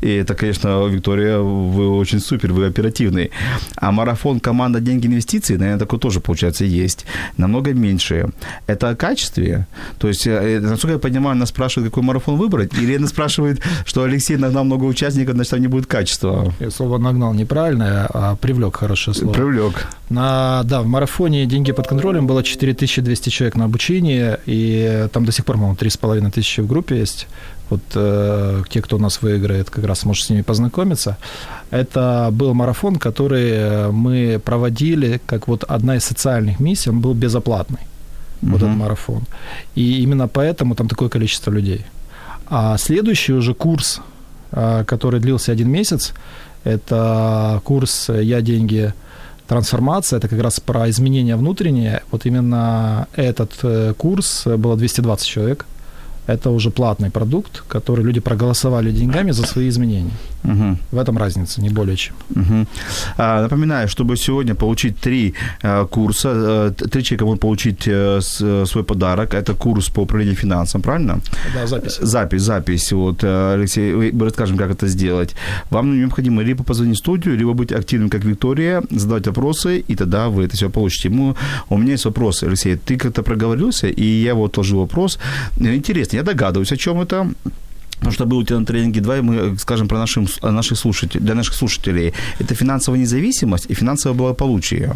И это, конечно, Виктория, вы очень супер, вы оперативный. А марафон «Команда. Деньги. Инвестиции», наверное, такой тоже, получается, есть. Намного меньше. Это о качестве? То есть, э, насколько я понимаю, она спрашивает, какой марафон выбрать? Или она спрашивает, что Алексей нагнал много участников, значит, там не будет качества? Я слово «нагнал» неправильное, а привлек хорошее слово. Привлек. На, да, в марафоне «Деньги под контролем» было 4200 человек на обучение, и там до сих пор, по-моему, 3,5 тысячи в группе есть. Вот э, те, кто у нас выиграет, как раз может с ними познакомиться. Это был марафон, который мы проводили, как вот одна из социальных миссий, он был безоплатный, uh-huh. вот этот марафон. И именно поэтому там такое количество людей. А следующий уже курс который длился один месяц. Это курс «Я, деньги, трансформация». Это как раз про изменения внутренние. Вот именно этот э, курс было 220 человек. Это уже платный продукт, который люди проголосовали деньгами за свои изменения. Угу. В этом разница, не более чем. Угу. А, напоминаю, чтобы сегодня получить три а, курса, а, три человека могут получить а, с, свой подарок. Это курс по управлению финансам, правильно? Да, запись. Запись, запись. Вот, Алексей, мы расскажем, как это сделать. Вам необходимо либо позвонить в студию, либо быть активным, как Виктория, задавать вопросы, и тогда вы это все получите. Мы, у меня есть вопрос, Алексей. Ты как-то проговорился, и я вот тоже вопрос. Интересно, я догадываюсь, о чем это. Потому что был у тебя на тренинге 2, мы скажем про нашим, наших слушателей, для наших слушателей. Это финансовая независимость и финансовое благополучие.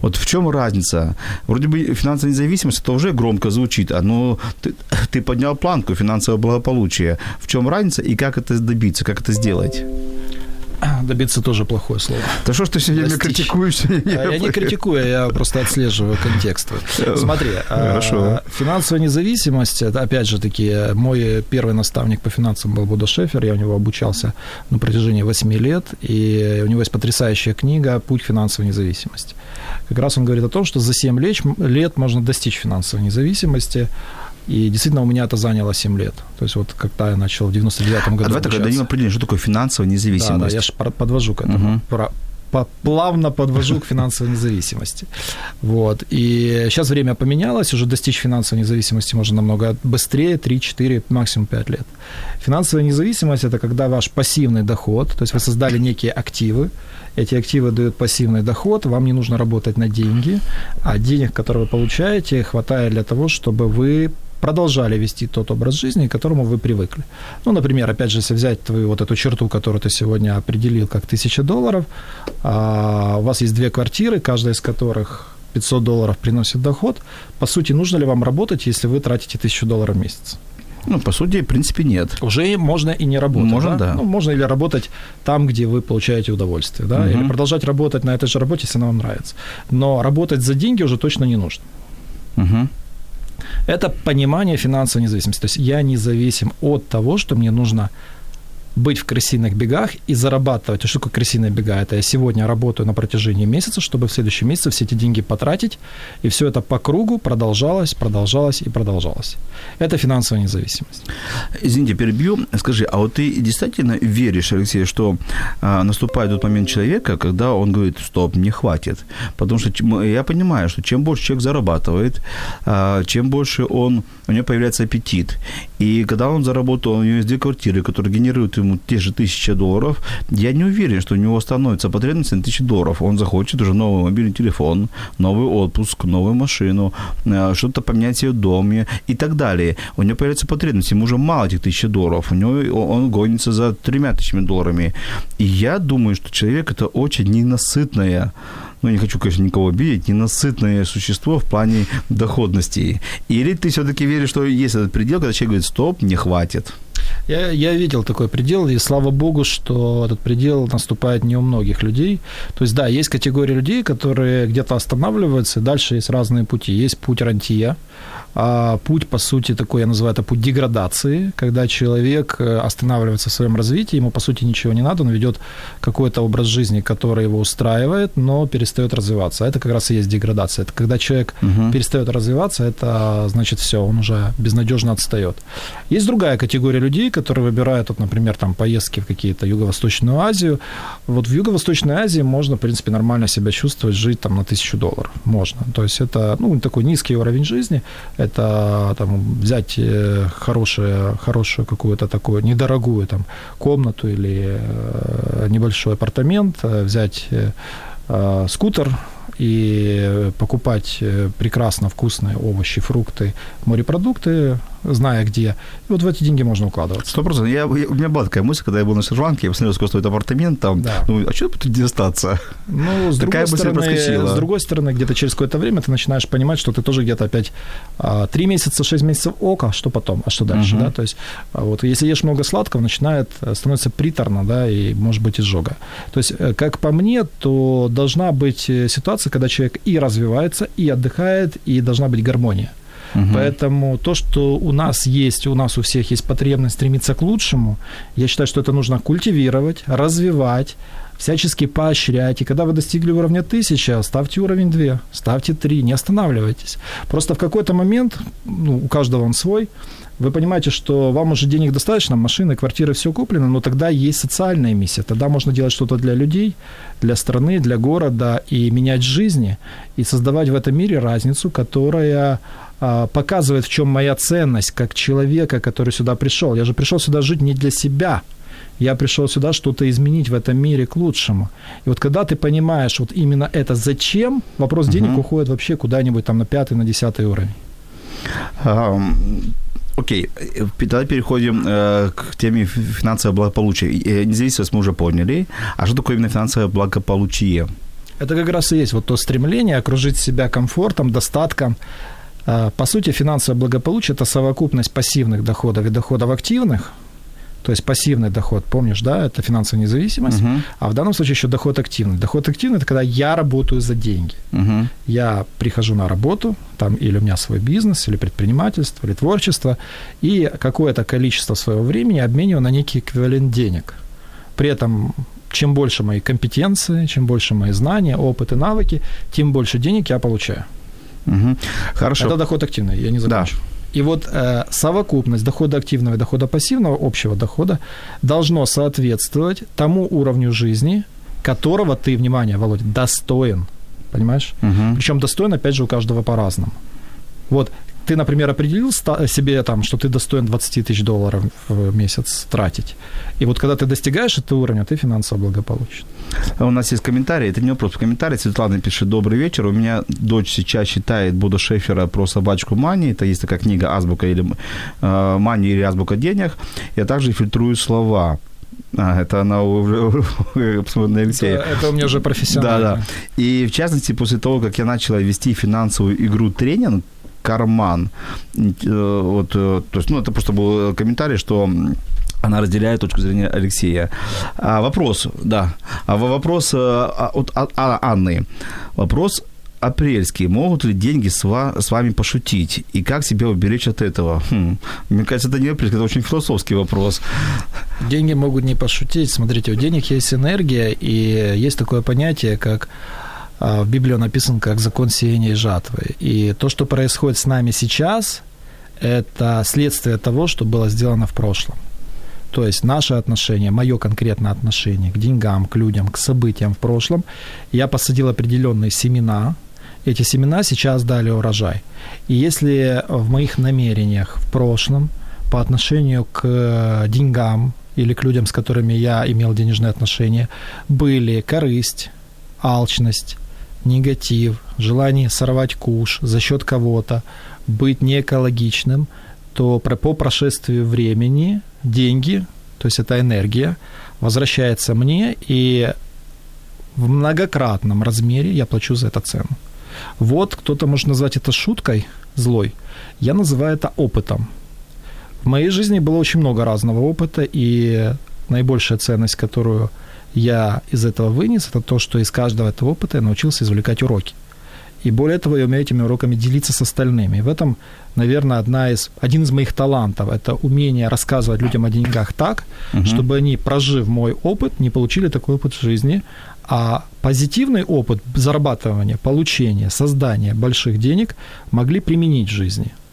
Вот в чем разница? Вроде бы финансовая независимость, это уже громко звучит, а но ты, ты поднял планку финансового благополучия. В чем разница и как это добиться, как это сделать? (clears throat) Добиться тоже плохое слово. Да что ж ты сегодня меня критикуешь? Я, я не критикую, я просто отслеживаю контекст. Смотри, а, Хорошо. финансовая независимость, это опять же таки мой первый наставник по финансам был Будо Шефер, я у него обучался на протяжении 8 лет, и у него есть потрясающая книга «Путь финансовой независимости». Как раз он говорит о том, что за 7 лет можно достичь финансовой независимости, и действительно у меня это заняло 7 лет. То есть вот когда я начал в 99-м году А давай такое дадим определение, что такое финансовая независимость. Да, да я же подвожу к этому. Угу. Про, плавно подвожу к финансовой независимости. Вот. И сейчас время поменялось, уже достичь финансовой независимости можно намного быстрее, 3-4, максимум 5 лет. Финансовая независимость – это когда ваш пассивный доход, то есть вы создали некие активы, эти активы дают пассивный доход, вам не нужно работать на деньги, а денег, которые вы получаете, хватает для того, чтобы вы продолжали вести тот образ жизни, к которому вы привыкли. Ну, например, опять же, если взять твою вот эту черту, которую ты сегодня определил как 1000 долларов, а у вас есть две квартиры, каждая из которых 500 долларов приносит доход, по сути, нужно ли вам работать, если вы тратите 1000 долларов в месяц? Ну, по сути, в принципе, нет. Уже можно и не работать. Можно, да. да. Ну, можно или работать там, где вы получаете удовольствие, да, угу. или продолжать работать на этой же работе, если она вам нравится. Но работать за деньги уже точно не нужно. Угу. Это понимание финансовой независимости. То есть я независим от того, что мне нужно быть в крысиных бегах и зарабатывать. А что такое крысиные бега? Это я сегодня работаю на протяжении месяца, чтобы в следующем месяце все эти деньги потратить, и все это по кругу продолжалось, продолжалось и продолжалось. Это финансовая независимость. Извините, перебью. Скажи, а вот ты действительно веришь, Алексей, что а, наступает тот момент человека, когда он говорит, стоп, мне хватит. Потому что я понимаю, что чем больше человек зарабатывает, а, чем больше он, у него появляется аппетит. И когда он заработал, у него есть две квартиры, которые генерируют ему те же тысячи долларов, я не уверен, что у него становится потребность на тысячи долларов. Он захочет уже новый мобильный телефон, новый отпуск, новую машину, э, что-то поменять себе в доме и так далее. У него появляется потребность, ему уже мало этих тысяч долларов, у него он гонится за тремя тысячами долларами. И я думаю, что человек это очень ненасытное ну, не хочу, конечно, никого обидеть, ненасытное существо в плане доходности. Или ты все-таки веришь, что есть этот предел, когда человек говорит, стоп, не хватит? Я, я видел такой предел, и слава богу, что этот предел наступает не у многих людей. То есть, да, есть категория людей, которые где-то останавливаются, дальше есть разные пути. Есть путь рантия, путь, по сути, такой, я называю это путь деградации, когда человек э, останавливается в своем развитии, ему, по сути, ничего не надо, он ведет какой-то образ жизни, который его устраивает, но перестает развиваться. Это как раз и есть деградация. Это когда человек угу. перестает развиваться, это значит все, он уже безнадежно отстает. Есть другая категория людей, которые выбирают, вот, например, там, поездки в какие-то Юго-Восточную Азию. Вот в Юго-Восточной Азии можно, в принципе, нормально себя чувствовать, жить там на тысячу долларов. Можно. То есть это, ну, такой низкий уровень жизни, это там, взять э, хорошую, хорошую какую-то такую недорогую там, комнату или э, небольшой апартамент, э, взять скутер, и покупать прекрасно вкусные овощи, фрукты, морепродукты, зная где. И вот в эти деньги можно укладываться. Сто процентов. Я, я, у меня была такая мысль, когда я был на Шри-Ланке, я посмотрел, сколько стоит апартамент там. Да. Ну, а что тут где остаться? Ну, с другой, стороны, с другой стороны, где-то через какое-то время ты начинаешь понимать, что ты тоже где-то опять а, три месяца, шесть месяцев ока, что потом, а что дальше, uh-huh. да? То есть а вот если ешь много сладкого, начинает, э, становится приторно, да, и может быть изжога. То есть, э, как по мне, то должна быть э, ситуация, когда человек и развивается, и отдыхает, и должна быть гармония. Угу. Поэтому то, что у нас есть, у нас у всех есть потребность стремиться к лучшему, я считаю, что это нужно культивировать, развивать, всячески поощрять. И когда вы достигли уровня 1000, ставьте уровень 2, ставьте 3, не останавливайтесь. Просто в какой-то момент, ну, у каждого он свой, вы понимаете, что вам уже денег достаточно, машины, квартиры, все куплено, но тогда есть социальная миссия. Тогда можно делать что-то для людей, для страны, для города и менять жизни, и создавать в этом мире разницу, которая показывает, в чем моя ценность как человека, который сюда пришел. Я же пришел сюда жить не для себя, я пришел сюда что-то изменить в этом мире к лучшему. И вот когда ты понимаешь вот именно это зачем, вопрос денег угу. уходит вообще куда-нибудь там на пятый, на десятый уровень. Окей, тогда переходим э, к теме финансового благополучия. Э, независимость мы уже поняли. А что такое именно финансовое благополучие? Это как раз и есть вот то стремление окружить себя комфортом, достатком. Э, по сути, финансовое благополучие – это совокупность пассивных доходов и доходов активных – то есть пассивный доход, помнишь, да, это финансовая независимость, uh-huh. а в данном случае еще доход активный. Доход активный – это когда я работаю за деньги. Uh-huh. Я прихожу на работу, там или у меня свой бизнес, или предпринимательство, или творчество, и какое-то количество своего времени обмениваю на некий эквивалент денег. При этом чем больше мои компетенции, чем больше мои знания, опыт и навыки, тем больше денег я получаю. Угу. Хорошо. Это доход активный, я не закончу. Да. И вот э, совокупность дохода активного и дохода пассивного, общего дохода, должно соответствовать тому уровню жизни, которого ты, внимание, Володя, достоин. Понимаешь? Угу. Причем достоин, опять же, у каждого по-разному. Вот ты, например, определил себе там, что ты достоин 20 тысяч долларов в месяц тратить. И вот когда ты достигаешь этого уровня, ты финансово благополучен. У нас есть комментарий, это не вопрос, комментарий. Светлана пишет, добрый вечер. У меня дочь сейчас читает Буда Шефера про собачку Мани. Это есть такая книга «Азбука» или э, «Мани» или «Азбука денег». Я также фильтрую слова. А, это она на Алексея. Это, это у меня уже профессионально. Да, да. И в частности, после того, как я начала вести финансовую игру тренинг, карман. Э, вот, э, то есть, ну, это просто был комментарий, что она разделяет точку зрения Алексея. А вопрос, да. А вопрос а, от а, а, Анны. Вопрос апрельский. Могут ли деньги с, ва- с вами пошутить? И как себя уберечь от этого? Хм. Мне кажется, это не апрельский, это очень философский вопрос. Деньги могут не пошутить. Смотрите, у денег есть энергия, и есть такое понятие, как в Библии он написан как закон сеяния и жатвы. И то, что происходит с нами сейчас, это следствие того, что было сделано в прошлом. То есть наше отношение, мое конкретное отношение к деньгам, к людям, к событиям в прошлом, я посадил определенные семена, эти семена сейчас дали урожай. И если в моих намерениях в прошлом по отношению к деньгам или к людям, с которыми я имел денежные отношения, были корысть, алчность, негатив, желание сорвать куш за счет кого-то, быть неэкологичным, то по прошествию времени деньги, то есть это энергия, возвращается мне, и в многократном размере я плачу за это цену. Вот кто-то может назвать это шуткой злой, я называю это опытом. В моей жизни было очень много разного опыта, и наибольшая ценность, которую я из этого вынес, это то, что из каждого этого опыта я научился извлекать уроки. И более того, я умею этими уроками делиться с остальными. И в этом, наверное, одна из, один из моих талантов – это умение рассказывать людям о деньгах так, угу. чтобы они, прожив мой опыт, не получили такой опыт в жизни, а позитивный опыт зарабатывания, получения, создания больших денег могли применить в жизни –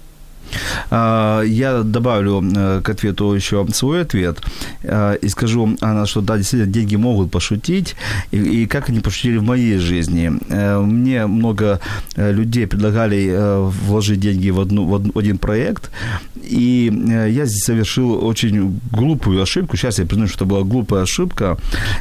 я добавлю э, к ответу еще свой ответ э, и скажу, что да, действительно, деньги могут пошутить, и, как они пошутили в моей жизни. Э, мне много людей предлагали вложить деньги в, одну, в один проект, и я здесь совершил очень глупую ошибку. Сейчас я признаю, что это была глупая ошибка.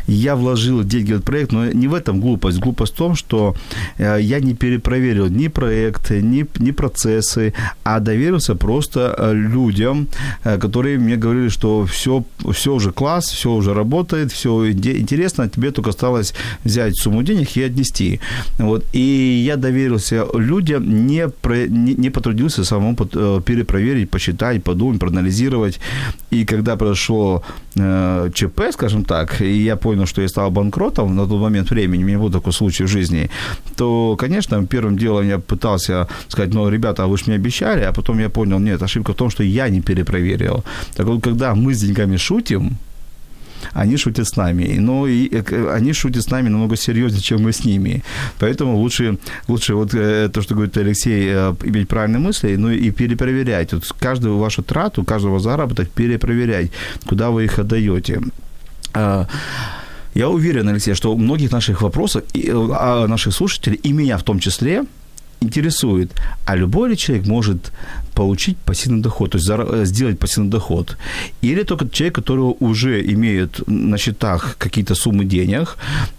Я вложил деньги в этот проект, но не в этом глупость. Глупость в том, что я не перепроверил ни проекты, ни, ни процессы, а доверил нравился просто э, людям, э, которые мне говорили, что все, все уже класс, все уже работает, все интересно, тебе только осталось взять сумму денег и отнести. Вот. И я доверился людям, не, про, не, не потрудился самому э, перепроверить, посчитать, подумать, проанализировать. И когда произошло ЧП, скажем так, и я понял, что я стал банкротом на тот момент времени, у меня был такой случай в жизни, то, конечно, первым делом я пытался сказать, ну, ребята, а вы же мне обещали, а потом я понял, нет, ошибка в том, что я не перепроверил. Так вот, когда мы с деньгами шутим, они шутят с нами. Но и, э, они шутят с нами намного серьезнее, чем мы с ними. Поэтому лучше, лучше вот э, то, что говорит Алексей, э, иметь правильные мысли, ну и перепроверять. Вот каждую вашу трату, каждого заработок перепроверять, куда вы их отдаете. А, я уверен, Алексей, что у многих наших вопросов, а наших слушателей, и меня в том числе, интересует, а любой ли человек может получить пассивный доход, то есть э, сделать пассивный доход, или только человек, который уже имеет на счетах какие-то суммы денег,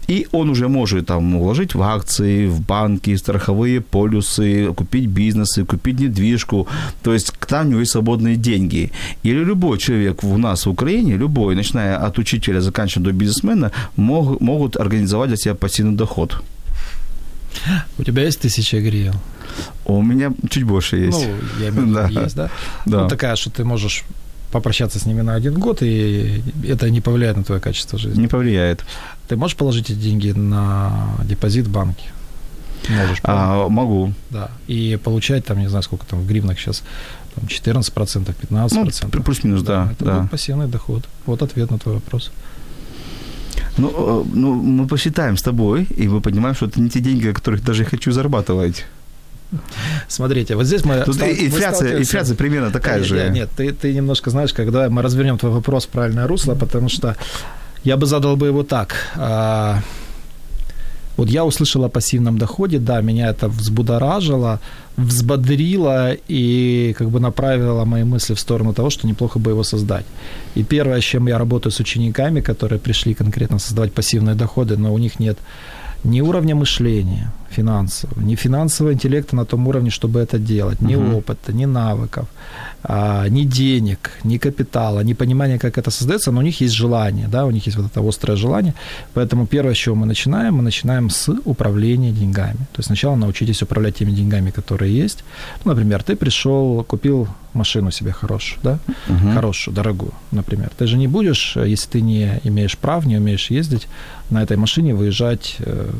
и он уже может там вложить в акции, в банки, страховые полюсы, купить бизнесы, купить недвижку, то есть там у него есть свободные деньги. Или любой человек у нас в Украине, любой, начиная от учителя, заканчивая до бизнесмена, мог, могут организовать для себя пассивный доход. У тебя есть тысяча гривен? У меня чуть больше есть. Ну, я имею в виду, (laughs) да. есть, да? да? Ну, такая, что ты можешь попрощаться с ними на один год, и это не повлияет на твое качество жизни. Не повлияет. Ты можешь положить эти деньги на депозит в банке? Можешь. А, могу. Да. И получать там, не знаю, сколько там в гривнах сейчас, там 14%, 15%. Ну, плюс-минус, да. да. Это да. будет пассивный доход. Вот ответ на твой вопрос. Ну, э, ну, мы посчитаем с тобой, и мы понимаем, что это не те деньги, о которых даже хочу зарабатывать. Смотрите, вот здесь мы... Тут стал, инфляция, инфляция примерно такая нет, же. Нет, нет ты, ты немножко знаешь, когда мы развернем твой вопрос в правильное русло, потому что я бы задал бы его так. Вот я услышал о пассивном доходе, да, меня это взбудоражило, взбодрило и как бы направило мои мысли в сторону того, что неплохо бы его создать. И первое, с чем я работаю с учениками, которые пришли конкретно создавать пассивные доходы, но у них нет ни уровня мышления финансового, ни финансового интеллекта на том уровне, чтобы это делать, ни uh-huh. опыта, ни навыков, а, ни денег, ни капитала, ни понимания, как это создается, но у них есть желание, да, у них есть вот это острое желание. Поэтому первое, с чего мы начинаем, мы начинаем с управления деньгами. То есть сначала научитесь управлять теми деньгами, которые есть. Ну, например, ты пришел, купил машину себе хорошую, да, uh-huh. хорошую, дорогую, например. Ты же не будешь, если ты не имеешь прав, не умеешь ездить, на этой машине выезжать э,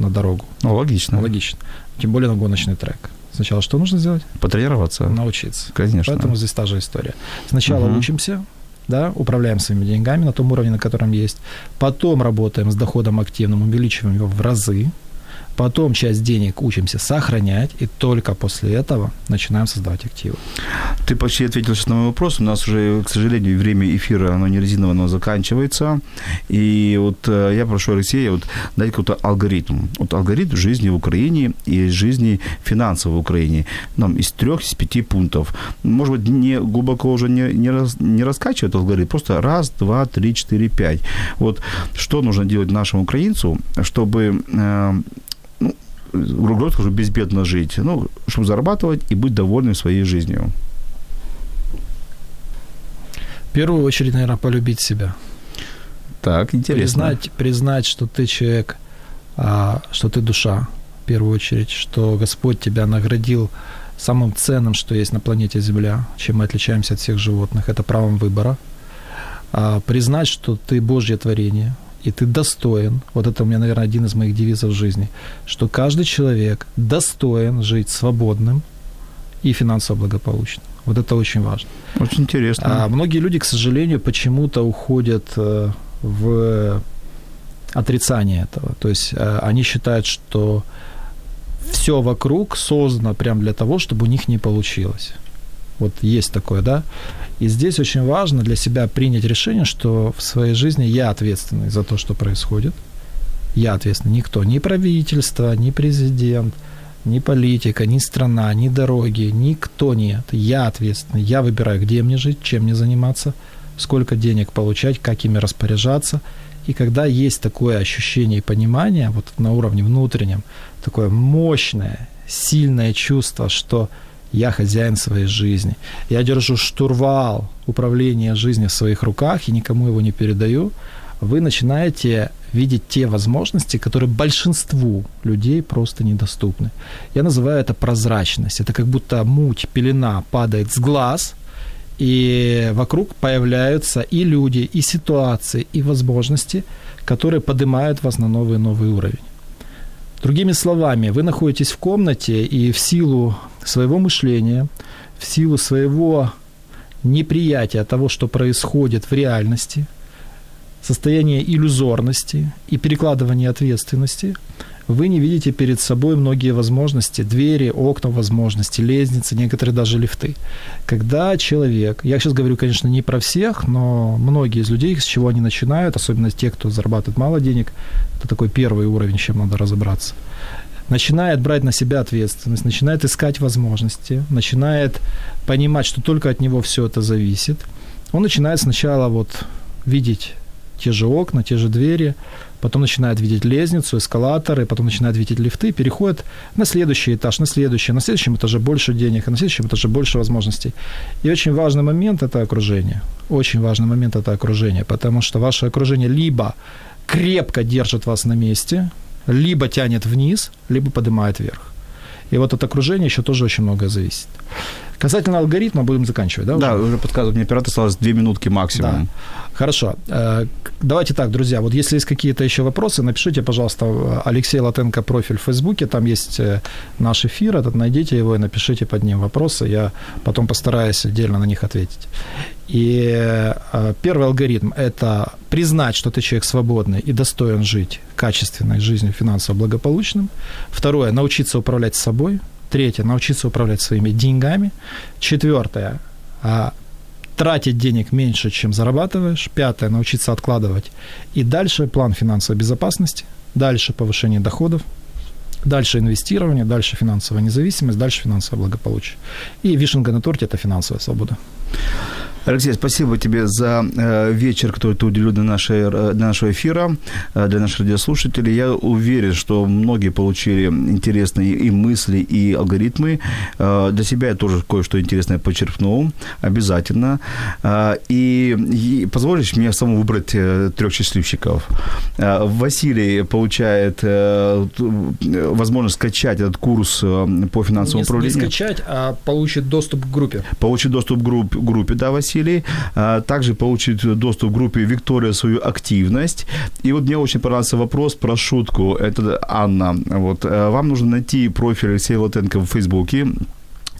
на дорогу. Ну, логично. Логично. Тем более на гоночный трек. Сначала что нужно сделать? Потренироваться. Научиться. Конечно. Поэтому здесь та же история. Сначала угу. учимся, да, управляем своими деньгами на том уровне, на котором есть. Потом работаем с доходом активным, увеличиваем его в разы потом часть денег учимся сохранять, и только после этого начинаем создавать активы. Ты почти ответил сейчас на мой вопрос. У нас уже, к сожалению, время эфира, оно не резиновое, оно заканчивается. И вот э, я прошу Алексея вот, дать какой-то алгоритм. Вот алгоритм жизни в Украине и жизни финансовой в Украине. Нам из трех, из пяти пунктов. Может быть, не глубоко уже не, не, раз, не раскачивать алгоритм, просто раз, два, три, четыре, пять. Вот что нужно делать нашему украинцу, чтобы э, грубо скажу, безбедно жить, ну, чтобы зарабатывать и быть довольным своей жизнью? В первую очередь, наверное, полюбить себя. Так, интересно. Признать, признать что ты человек, а, что ты душа, в первую очередь, что Господь тебя наградил самым ценным, что есть на планете Земля, чем мы отличаемся от всех животных, это правом выбора. А, признать, что ты Божье творение, и ты достоин, вот это у меня, наверное, один из моих девизов в жизни, что каждый человек достоин жить свободным и финансово благополучным. Вот это очень важно. Очень интересно. А многие люди, к сожалению, почему-то уходят э, в отрицание этого. То есть э, они считают, что все вокруг создано прямо для того, чтобы у них не получилось. Вот есть такое, да? И здесь очень важно для себя принять решение, что в своей жизни я ответственный за то, что происходит. Я ответственный. Никто, ни правительство, ни президент, ни политика, ни страна, ни дороги, никто нет. Я ответственный. Я выбираю, где мне жить, чем мне заниматься, сколько денег получать, как ими распоряжаться. И когда есть такое ощущение и понимание, вот на уровне внутреннем, такое мощное, сильное чувство, что я хозяин своей жизни. Я держу штурвал управления жизнью в своих руках и никому его не передаю. Вы начинаете видеть те возможности, которые большинству людей просто недоступны. Я называю это прозрачность. Это как будто муть, пелена падает с глаз, и вокруг появляются и люди, и ситуации, и возможности, которые поднимают вас на новый новый уровень. Другими словами, вы находитесь в комнате и в силу своего мышления, в силу своего неприятия того, что происходит в реальности, состояние иллюзорности и перекладывания ответственности, вы не видите перед собой многие возможности, двери, окна возможности, лестницы, некоторые даже лифты. Когда человек, я сейчас говорю, конечно, не про всех, но многие из людей, с чего они начинают, особенно те, кто зарабатывает мало денег, это такой первый уровень, с чем надо разобраться начинает брать на себя ответственность, начинает искать возможности, начинает понимать, что только от него все это зависит, он начинает сначала вот видеть те же окна, те же двери, потом начинает видеть лестницу, эскалаторы, потом начинает видеть лифты, переходит на следующий этаж, на следующий, на следующем этаже больше денег, а на следующем этаже больше возможностей. И очень важный момент – это окружение. Очень важный момент – это окружение, потому что ваше окружение либо крепко держит вас на месте, либо тянет вниз, либо поднимает вверх. И вот от окружения еще тоже очень многое зависит. Касательно алгоритма будем заканчивать, да? Уже? Да, уже подсказывает мне оператор, осталось две минутки максимум. Да. Хорошо. Э, давайте так, друзья, вот если есть какие-то еще вопросы, напишите, пожалуйста, Алексей Латенко профиль в Фейсбуке, там есть э, наш эфир, этот найдите его и напишите под ним вопросы, я потом постараюсь отдельно на них ответить. И э, первый алгоритм – это признать, что ты человек свободный и достоин жить качественной жизнью, финансово благополучным. Второе – научиться управлять собой. Третье – научиться управлять своими деньгами. Четвертое – тратить денег меньше, чем зарабатываешь. Пятое – научиться откладывать. И дальше план финансовой безопасности. Дальше повышение доходов. Дальше инвестирование, дальше финансовая независимость, дальше финансовое благополучие. И вишенка на торте – это финансовая свобода. Алексей, спасибо тебе за э, вечер, который ты уделил для, нашей, э, для нашего эфира, э, для наших радиослушателей. Я уверен, что многие получили интересные и мысли, и алгоритмы. Для себя я тоже кое-что интересное почерпнул, обязательно. И, и позволишь мне самому выбрать трех счастливчиков. Василий получает возможность скачать этот курс по финансовому не, управлению. Не скачать, а получит доступ к группе. Получит доступ к группе, да, Василий Василий. А, также получит доступ к группе Виктория свою активность. И вот мне очень понравился вопрос про шутку. Это Анна. Вот. Э, вам нужно найти профиль Алексея Латенко в Фейсбуке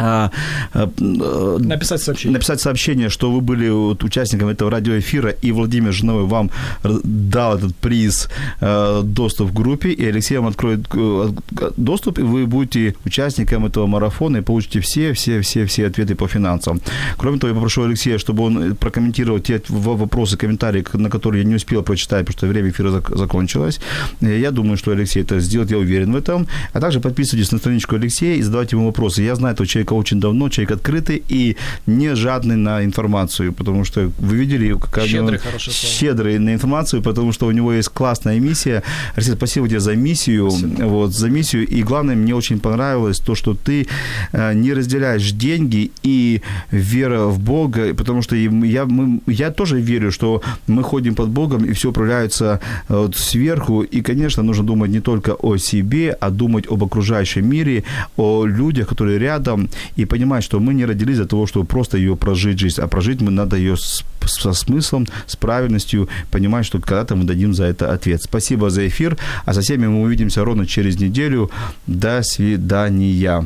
а, а, написать сообщение. Написать сообщение, что вы были вот участником этого радиоэфира, и Владимир Жиновой вам дал этот приз, э, доступ к группе, и Алексей вам откроет э, доступ, и вы будете участником этого марафона и получите все, все, все, все ответы по финансам. Кроме того, я попрошу Алексея, чтобы он прокомментировал те вопросы, комментарии, на которые я не успел прочитать, потому что время эфира закончилось. Я думаю, что Алексей это сделает, я уверен в этом. А также подписывайтесь на страничку Алексея и задавайте ему вопросы. Я знаю этого человека человека очень давно, человек открытый и не жадный на информацию, потому что вы видели, как щедрый, щедрый на информацию, потому что у него есть классная миссия. Алексей, спасибо тебе за миссию, вот, за миссию. И главное, мне очень понравилось то, что ты э, не разделяешь деньги и вера в Бога, потому что я, мы, я тоже верю, что мы ходим под Богом, и все управляется э, вот, сверху. И, конечно, нужно думать не только о себе, а думать об окружающем мире, о людях, которые рядом, и понимать, что мы не родились для того, чтобы просто ее прожить жизнь, а прожить мы надо ее с, со смыслом, с правильностью, понимать, что когда-то мы дадим за это ответ. Спасибо за эфир, а со всеми мы увидимся ровно через неделю. До свидания.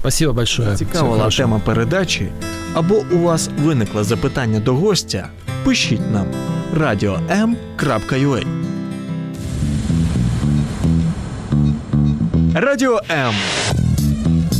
Спасибо большое. Цікавила тема передачі або у вас виникло запитання до гостя, пишіть нам radio.m.ua Радіо М